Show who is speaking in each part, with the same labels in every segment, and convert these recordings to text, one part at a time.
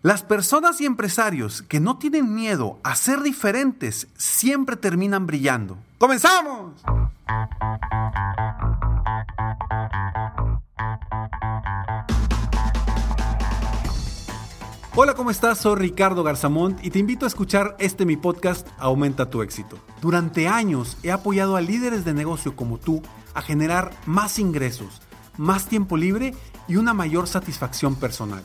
Speaker 1: Las personas y empresarios que no tienen miedo a ser diferentes siempre terminan brillando. ¡Comenzamos! Hola, ¿cómo estás? Soy Ricardo Garzamont y te invito a escuchar este mi podcast Aumenta tu éxito. Durante años he apoyado a líderes de negocio como tú a generar más ingresos, más tiempo libre y una mayor satisfacción personal.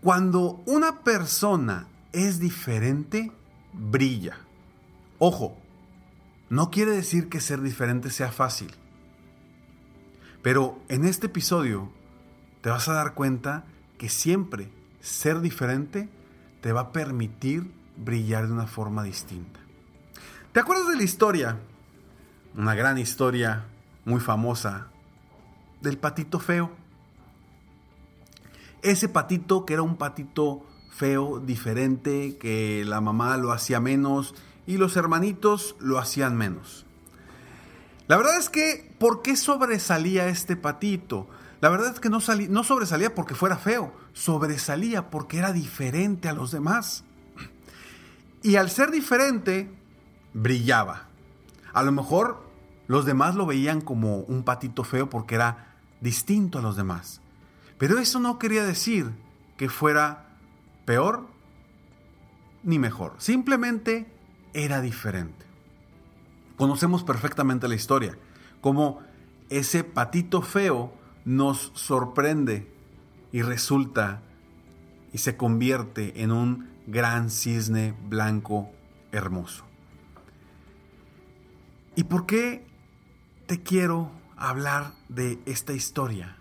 Speaker 1: Cuando una persona es diferente, brilla. Ojo, no quiere decir que ser diferente sea fácil. Pero en este episodio te vas a dar cuenta que siempre ser diferente te va a permitir brillar de una forma distinta. ¿Te acuerdas de la historia? Una gran historia muy famosa del patito feo ese patito que era un patito feo, diferente, que la mamá lo hacía menos y los hermanitos lo hacían menos. La verdad es que, ¿por qué sobresalía este patito? La verdad es que no, no sobresalía porque fuera feo, sobresalía porque era diferente a los demás. Y al ser diferente, brillaba. A lo mejor los demás lo veían como un patito feo porque era distinto a los demás. Pero eso no quería decir que fuera peor ni mejor. Simplemente era diferente. Conocemos perfectamente la historia, como ese patito feo nos sorprende y resulta y se convierte en un gran cisne blanco hermoso. ¿Y por qué te quiero hablar de esta historia?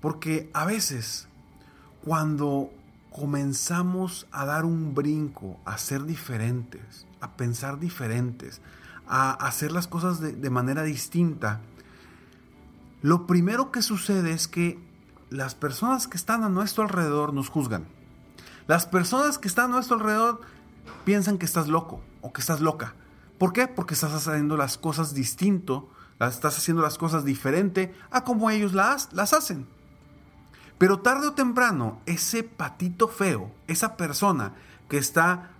Speaker 1: Porque a veces, cuando comenzamos a dar un brinco, a ser diferentes, a pensar diferentes, a hacer las cosas de, manera distinta, lo primero que sucede es que las personas que están a nuestro alrededor nos juzgan. Las personas que están a nuestro alrededor piensan que estás loco o que estás loca. ¿Por qué? Porque estás haciendo las cosas distinto, estás haciendo las cosas diferente a como ellos las, las hacen. Pero tarde o temprano, ese patito feo, esa persona que está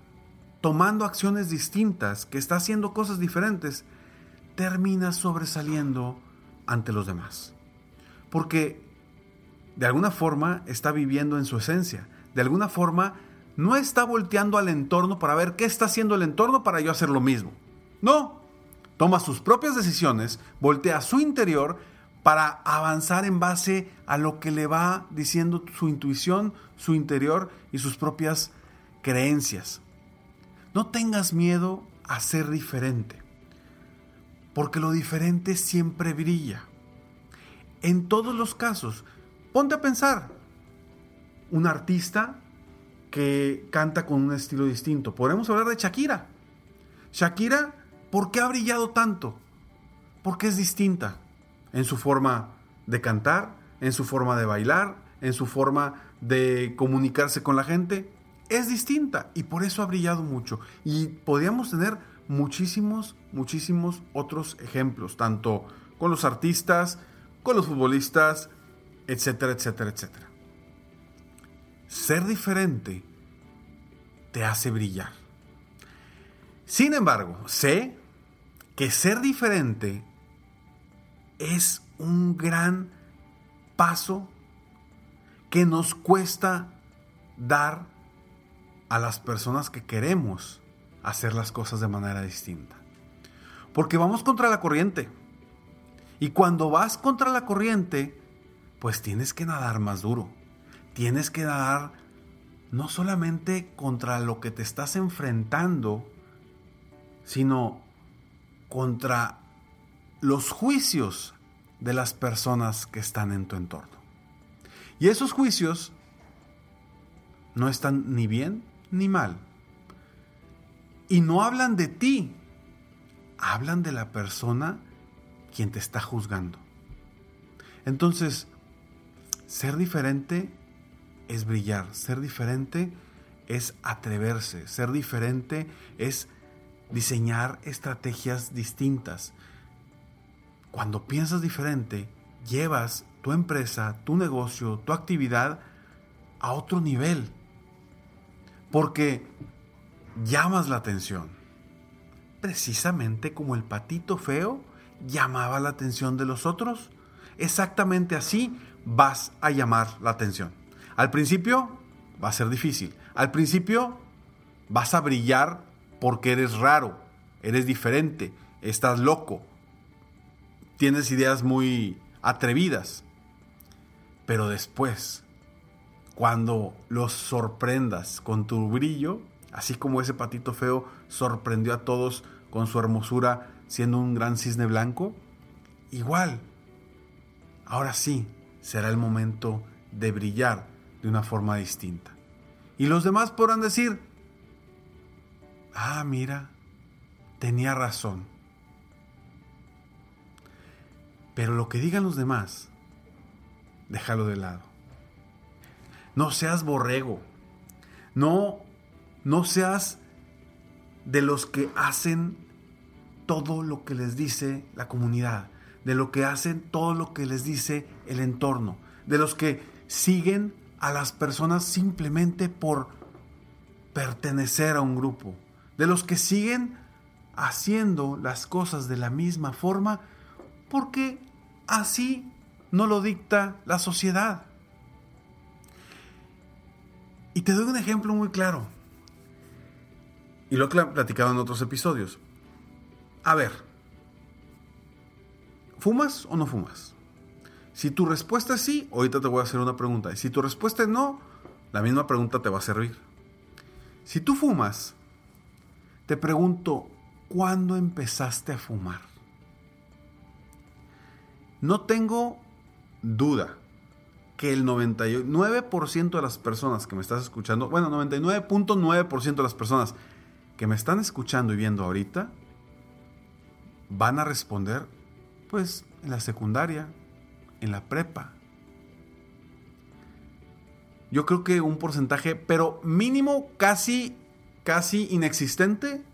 Speaker 1: tomando acciones distintas, que está haciendo cosas diferentes, termina sobresaliendo ante los demás. Porque de alguna forma está viviendo en su esencia. De alguna forma no está volteando al entorno para ver qué está haciendo el entorno para yo hacer lo mismo. No. Toma sus propias decisiones, voltea a su interior para avanzar en base a lo que le va diciendo su intuición, su interior y sus propias creencias. No tengas miedo a ser diferente, porque lo diferente siempre brilla. En todos los casos, ponte a pensar, un artista que canta con un estilo distinto. Podemos hablar de Shakira. Shakira, ¿por qué ha brillado tanto? Porque es distinta en su forma de cantar, en su forma de bailar, en su forma de comunicarse con la gente, es distinta y por eso ha brillado mucho. Y podríamos tener muchísimos, muchísimos otros ejemplos, tanto con los artistas, con los futbolistas, etcétera, etcétera, etcétera. Ser diferente te hace brillar. Sin embargo, sé que ser diferente es un gran paso que nos cuesta dar a las personas que queremos hacer las cosas de manera distinta. Porque vamos contra la corriente. Y cuando vas contra la corriente, pues tienes que nadar más duro. Tienes que nadar no solamente contra lo que te estás enfrentando, sino contra los juicios de las personas que están en tu entorno. Y esos juicios no están ni bien ni mal. Y no hablan de ti, hablan de la persona quien te está juzgando. Entonces, ser diferente es brillar, ser diferente es atreverse, ser diferente es diseñar estrategias distintas. Cuando piensas diferente, llevas tu empresa, tu negocio, tu actividad a otro nivel. Porque llamas la atención. Precisamente como el patito feo llamaba la atención de los otros. Exactamente así vas a llamar la atención. Al principio va a ser difícil. Al principio vas a brillar porque eres raro, eres diferente, estás loco, tienes ideas muy atrevidas. Pero después, cuando los sorprendas con tu brillo, así como ese patito feo sorprendió a todos con su hermosura siendo un gran cisne blanco, igual, ahora sí será el momento de brillar de una forma distinta. Y los demás podrán decir, ah, mira, tenía razón. Pero lo que digan los demás, déjalo de lado. No seas borrego. No, no seas de los que hacen todo lo que les dice la comunidad, de lo que hacen todo lo que les dice el entorno, de los que siguen a las personas simplemente por pertenecer a un grupo, de los que siguen haciendo las cosas de la misma forma porque así no lo dicta la sociedad. Y te doy un ejemplo muy claro. Y lo he platicado en otros episodios. A ver, ¿fumas o no fumas? Si tu respuesta es sí, ahorita te voy a hacer una pregunta. Y si tu respuesta es no, la misma pregunta te va a servir. Si tú fumas, te pregunto, ¿cuándo empezaste a fumar? No tengo duda que el 99% de las personas que me estás escuchando, bueno, 99.9% de las personas que me están escuchando y viendo ahorita, van a responder, pues, en la secundaria, en la prepa. Yo creo que un porcentaje, pero mínimo casi, casi inexistente,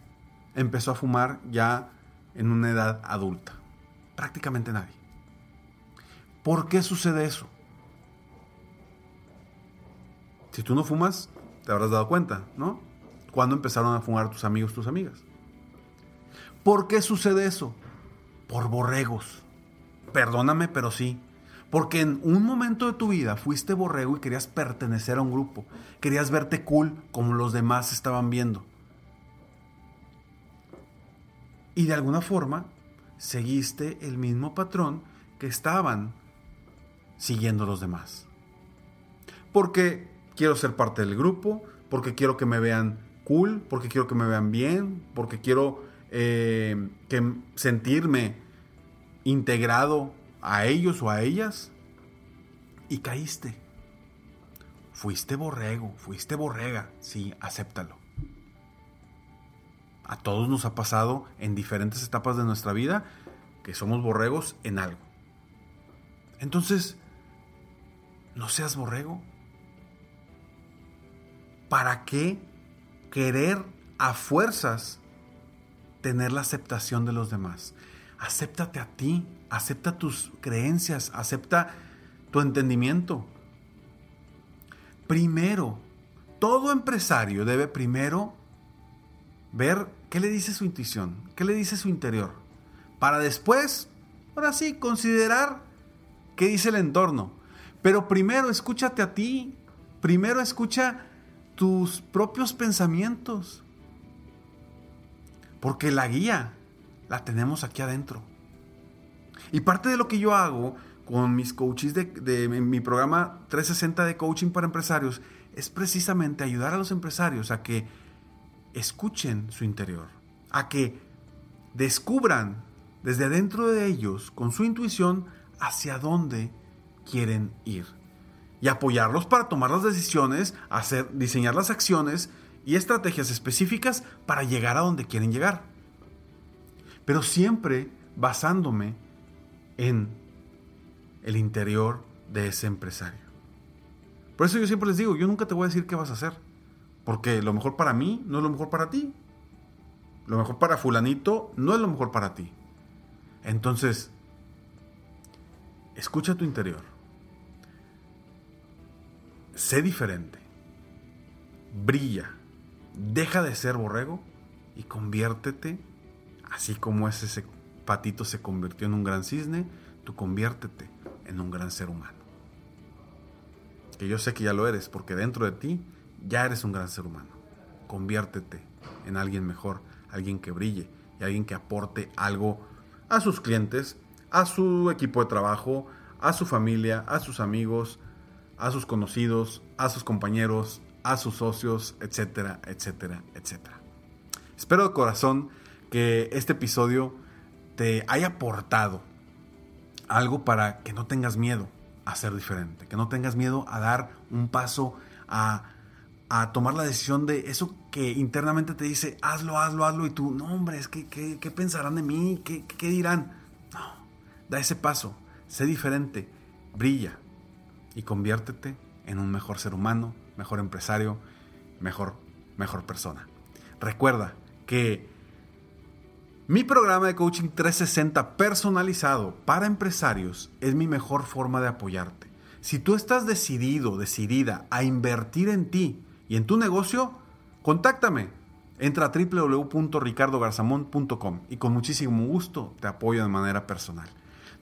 Speaker 1: empezó a fumar ya en una edad adulta. Prácticamente nadie. ¿Por qué sucede eso? Si tú no fumas, te habrás dado cuenta, ¿no? ¿Cuándo empezaron a fumar tus amigos, tus amigas? ¿Por qué sucede eso? Por borregos. Perdóname, pero sí. Porque en un momento de tu vida fuiste borrego y querías pertenecer a un grupo. Querías verte cool como los demás estaban viendo. Y de alguna forma seguiste el mismo patrón que estaban siguiendo los demás. Porque quiero ser parte del grupo, porque quiero que me vean cool, porque quiero que me vean bien, porque quiero eh, sentirme integrado a ellos o a ellas. Y caíste. Fuiste borrego, fuiste borrega, sí, acéptalo. A todos nos ha pasado en diferentes etapas de nuestra vida que somos borregos en algo. Entonces, no seas borrego. ¿Para qué querer a fuerzas tener la aceptación de los demás? Acéptate a ti, acepta tus creencias, acepta tu entendimiento. Primero, todo empresario debe primero ver qué le dice su intuición, qué le dice su interior, para después, ahora sí, considerar qué dice el entorno. Pero primero escúchate a ti, primero escucha tus propios pensamientos. Porque la guía la tenemos aquí adentro. Y parte de lo que yo hago con mis coaches de, mi programa 360 de coaching para empresarios es precisamente ayudar a los empresarios a que escuchen su interior, a que descubran desde adentro de ellos, con su intuición, hacia dónde quieren ir. Y apoyarlos para tomar las decisiones, hacer, diseñar las acciones y estrategias específicas para llegar a donde quieren llegar. Pero siempre basándome en el interior de ese empresario. Por eso yo siempre les digo, yo nunca te voy a decir qué vas a hacer. Porque lo mejor para mí no es lo mejor para ti. Lo mejor para fulanito no es lo mejor para ti. Entonces, escucha tu interior. Sé diferente. Brilla. Deja de ser borrego y conviértete, así como ese patito se convirtió en un gran cisne, tú conviértete en un gran ser humano. Que yo sé que ya lo eres, porque dentro de ti ya eres un gran ser humano. Conviértete en alguien mejor, alguien que brille y alguien que aporte algo a sus clientes, a su equipo de trabajo, a su familia, a sus amigos, a sus conocidos, a sus compañeros, a sus socios, etcétera, etcétera, etcétera. Espero de corazón que este episodio te haya aportado algo para que no tengas miedo a ser diferente, que no tengas miedo a dar un paso a, tomar la decisión de eso que internamente te dice, hazlo, hazlo, hazlo, y tú, no, hombre, es que, ¿qué, pensarán de mí? ¿Qué, ¿Qué dirán? No, da ese paso, sé diferente, brilla y conviértete en un mejor ser humano, mejor empresario, mejor, mejor persona. Recuerda que mi programa de coaching 360 personalizado para empresarios es mi mejor forma de apoyarte. Si tú estás decidido, decidida a invertir en ti y en tu negocio, contáctame. Entra a www.ricardogarzamont.com y con muchísimo gusto te apoyo de manera personal.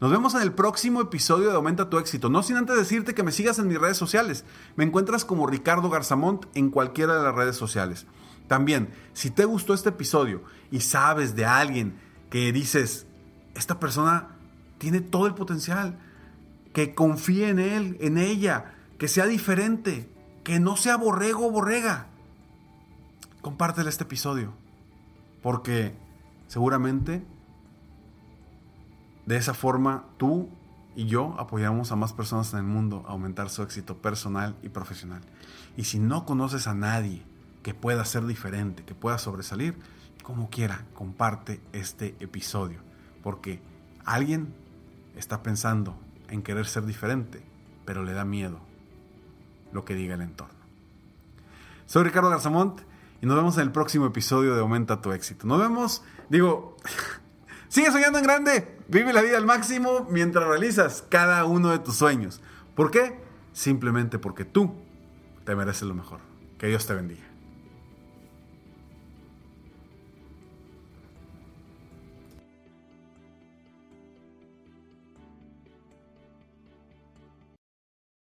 Speaker 1: Nos vemos en el próximo episodio de Aumenta tu éxito. No sin antes decirte que me sigas en mis redes sociales. Me encuentras como Ricardo Garzamont en cualquiera de las redes sociales. También, si te gustó este episodio y sabes de alguien que dices, esta persona tiene todo el potencial, que confíe en él, en ella, que sea diferente, que no sea borrego o borrega, compártele este episodio, porque seguramente de esa forma tú y yo apoyamos a más personas en el mundo a aumentar su éxito personal y profesional. Y si no conoces a nadie, que pueda ser diferente, que pueda sobresalir, como quiera, comparte este episodio, porque alguien está pensando en querer ser diferente, pero le da miedo lo que diga el entorno. Soy Ricardo Garzamont y nos vemos en el próximo episodio de Aumenta tu éxito. Nos vemos, digo, sigue soñando en grande, vive la vida al máximo mientras realizas cada uno de tus sueños. ¿Por qué? Simplemente porque tú te mereces lo mejor. Que Dios te bendiga.